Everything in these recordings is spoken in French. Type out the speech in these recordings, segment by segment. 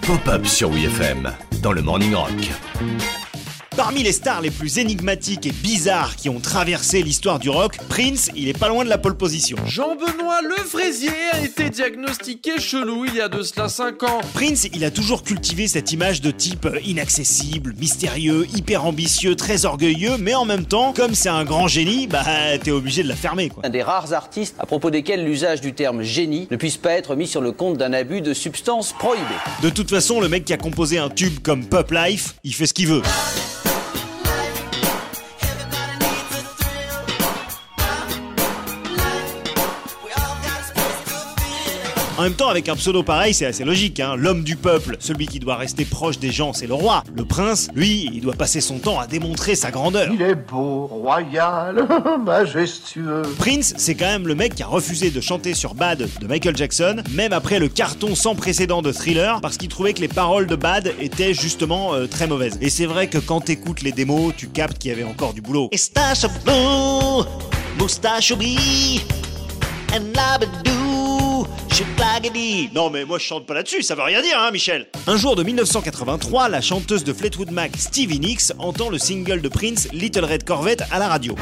Pop-up sur WFM dans le Morning Rock. Parmi les stars les plus énigmatiques et bizarres qui ont traversé l'histoire du rock, Prince, il est pas loin de la pole position. Jean-Benoît Le Fraisier a été diagnostiqué chelou il y a de cela 5 ans. Prince, il a toujours cultivé cette image de type inaccessible, mystérieux, hyper ambitieux, très orgueilleux, mais en même temps, comme c'est un grand génie, bah t'es obligé de la fermer quoi. Un des rares artistes à propos desquels l'usage du terme génie ne puisse pas être mis sur le compte d'un abus de substances prohibées. De toute façon, le mec qui a composé un tube comme Pop Life, il fait ce qu'il veut. En même temps, avec un pseudo pareil, c'est assez logique. Hein. L'homme du peuple, celui qui doit rester proche des gens, c'est le roi. Le prince, lui, il doit passer son temps à démontrer sa grandeur. Il est beau, royal, majestueux. Prince, c'est quand même le mec qui a refusé de chanter sur Bad de Michael Jackson, même après le carton sans précédent de Thriller, parce qu'il trouvait que les paroles de Bad étaient justement euh, très mauvaises. Et c'est vrai que quand t'écoutes les démos, tu captes qu'il y avait encore du boulot. Moustache and Non mais moi je chante pas là-dessus, ça veut rien dire hein Michel Un jour de 1983, la chanteuse de Fleetwood Mac, Stevie Nicks, entend le single de Prince, Little Red Corvette, à la radio.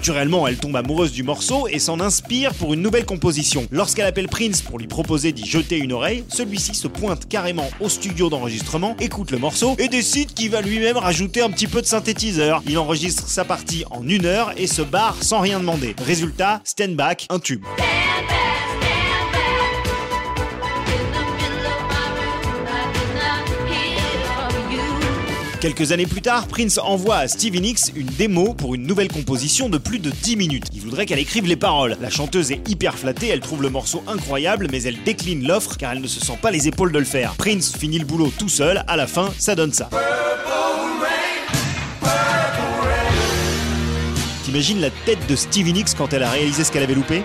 Naturellement, elle tombe amoureuse du morceau et s'en inspire pour une nouvelle composition. Lorsqu'elle appelle Prince pour lui proposer d'y jeter une oreille, celui-ci se pointe carrément au studio d'enregistrement, écoute le morceau et décide qu'il va lui-même rajouter un petit peu de synthétiseur. Il enregistre sa partie en une heure et se barre sans rien demander. Résultat, Stand Back, un tube. Quelques années plus tard, Prince envoie à Stevie Nicks une démo pour une nouvelle composition de plus de 10 minutes. Il voudrait qu'elle écrive les paroles. La chanteuse est hyper flattée, elle trouve le morceau incroyable, mais elle décline l'offre car elle ne se sent pas les épaules de le faire. Prince finit le boulot tout seul, à la fin, ça donne ça. T'imagines la tête de Stevie Nicks quand elle a réalisé ce qu'elle avait loupé?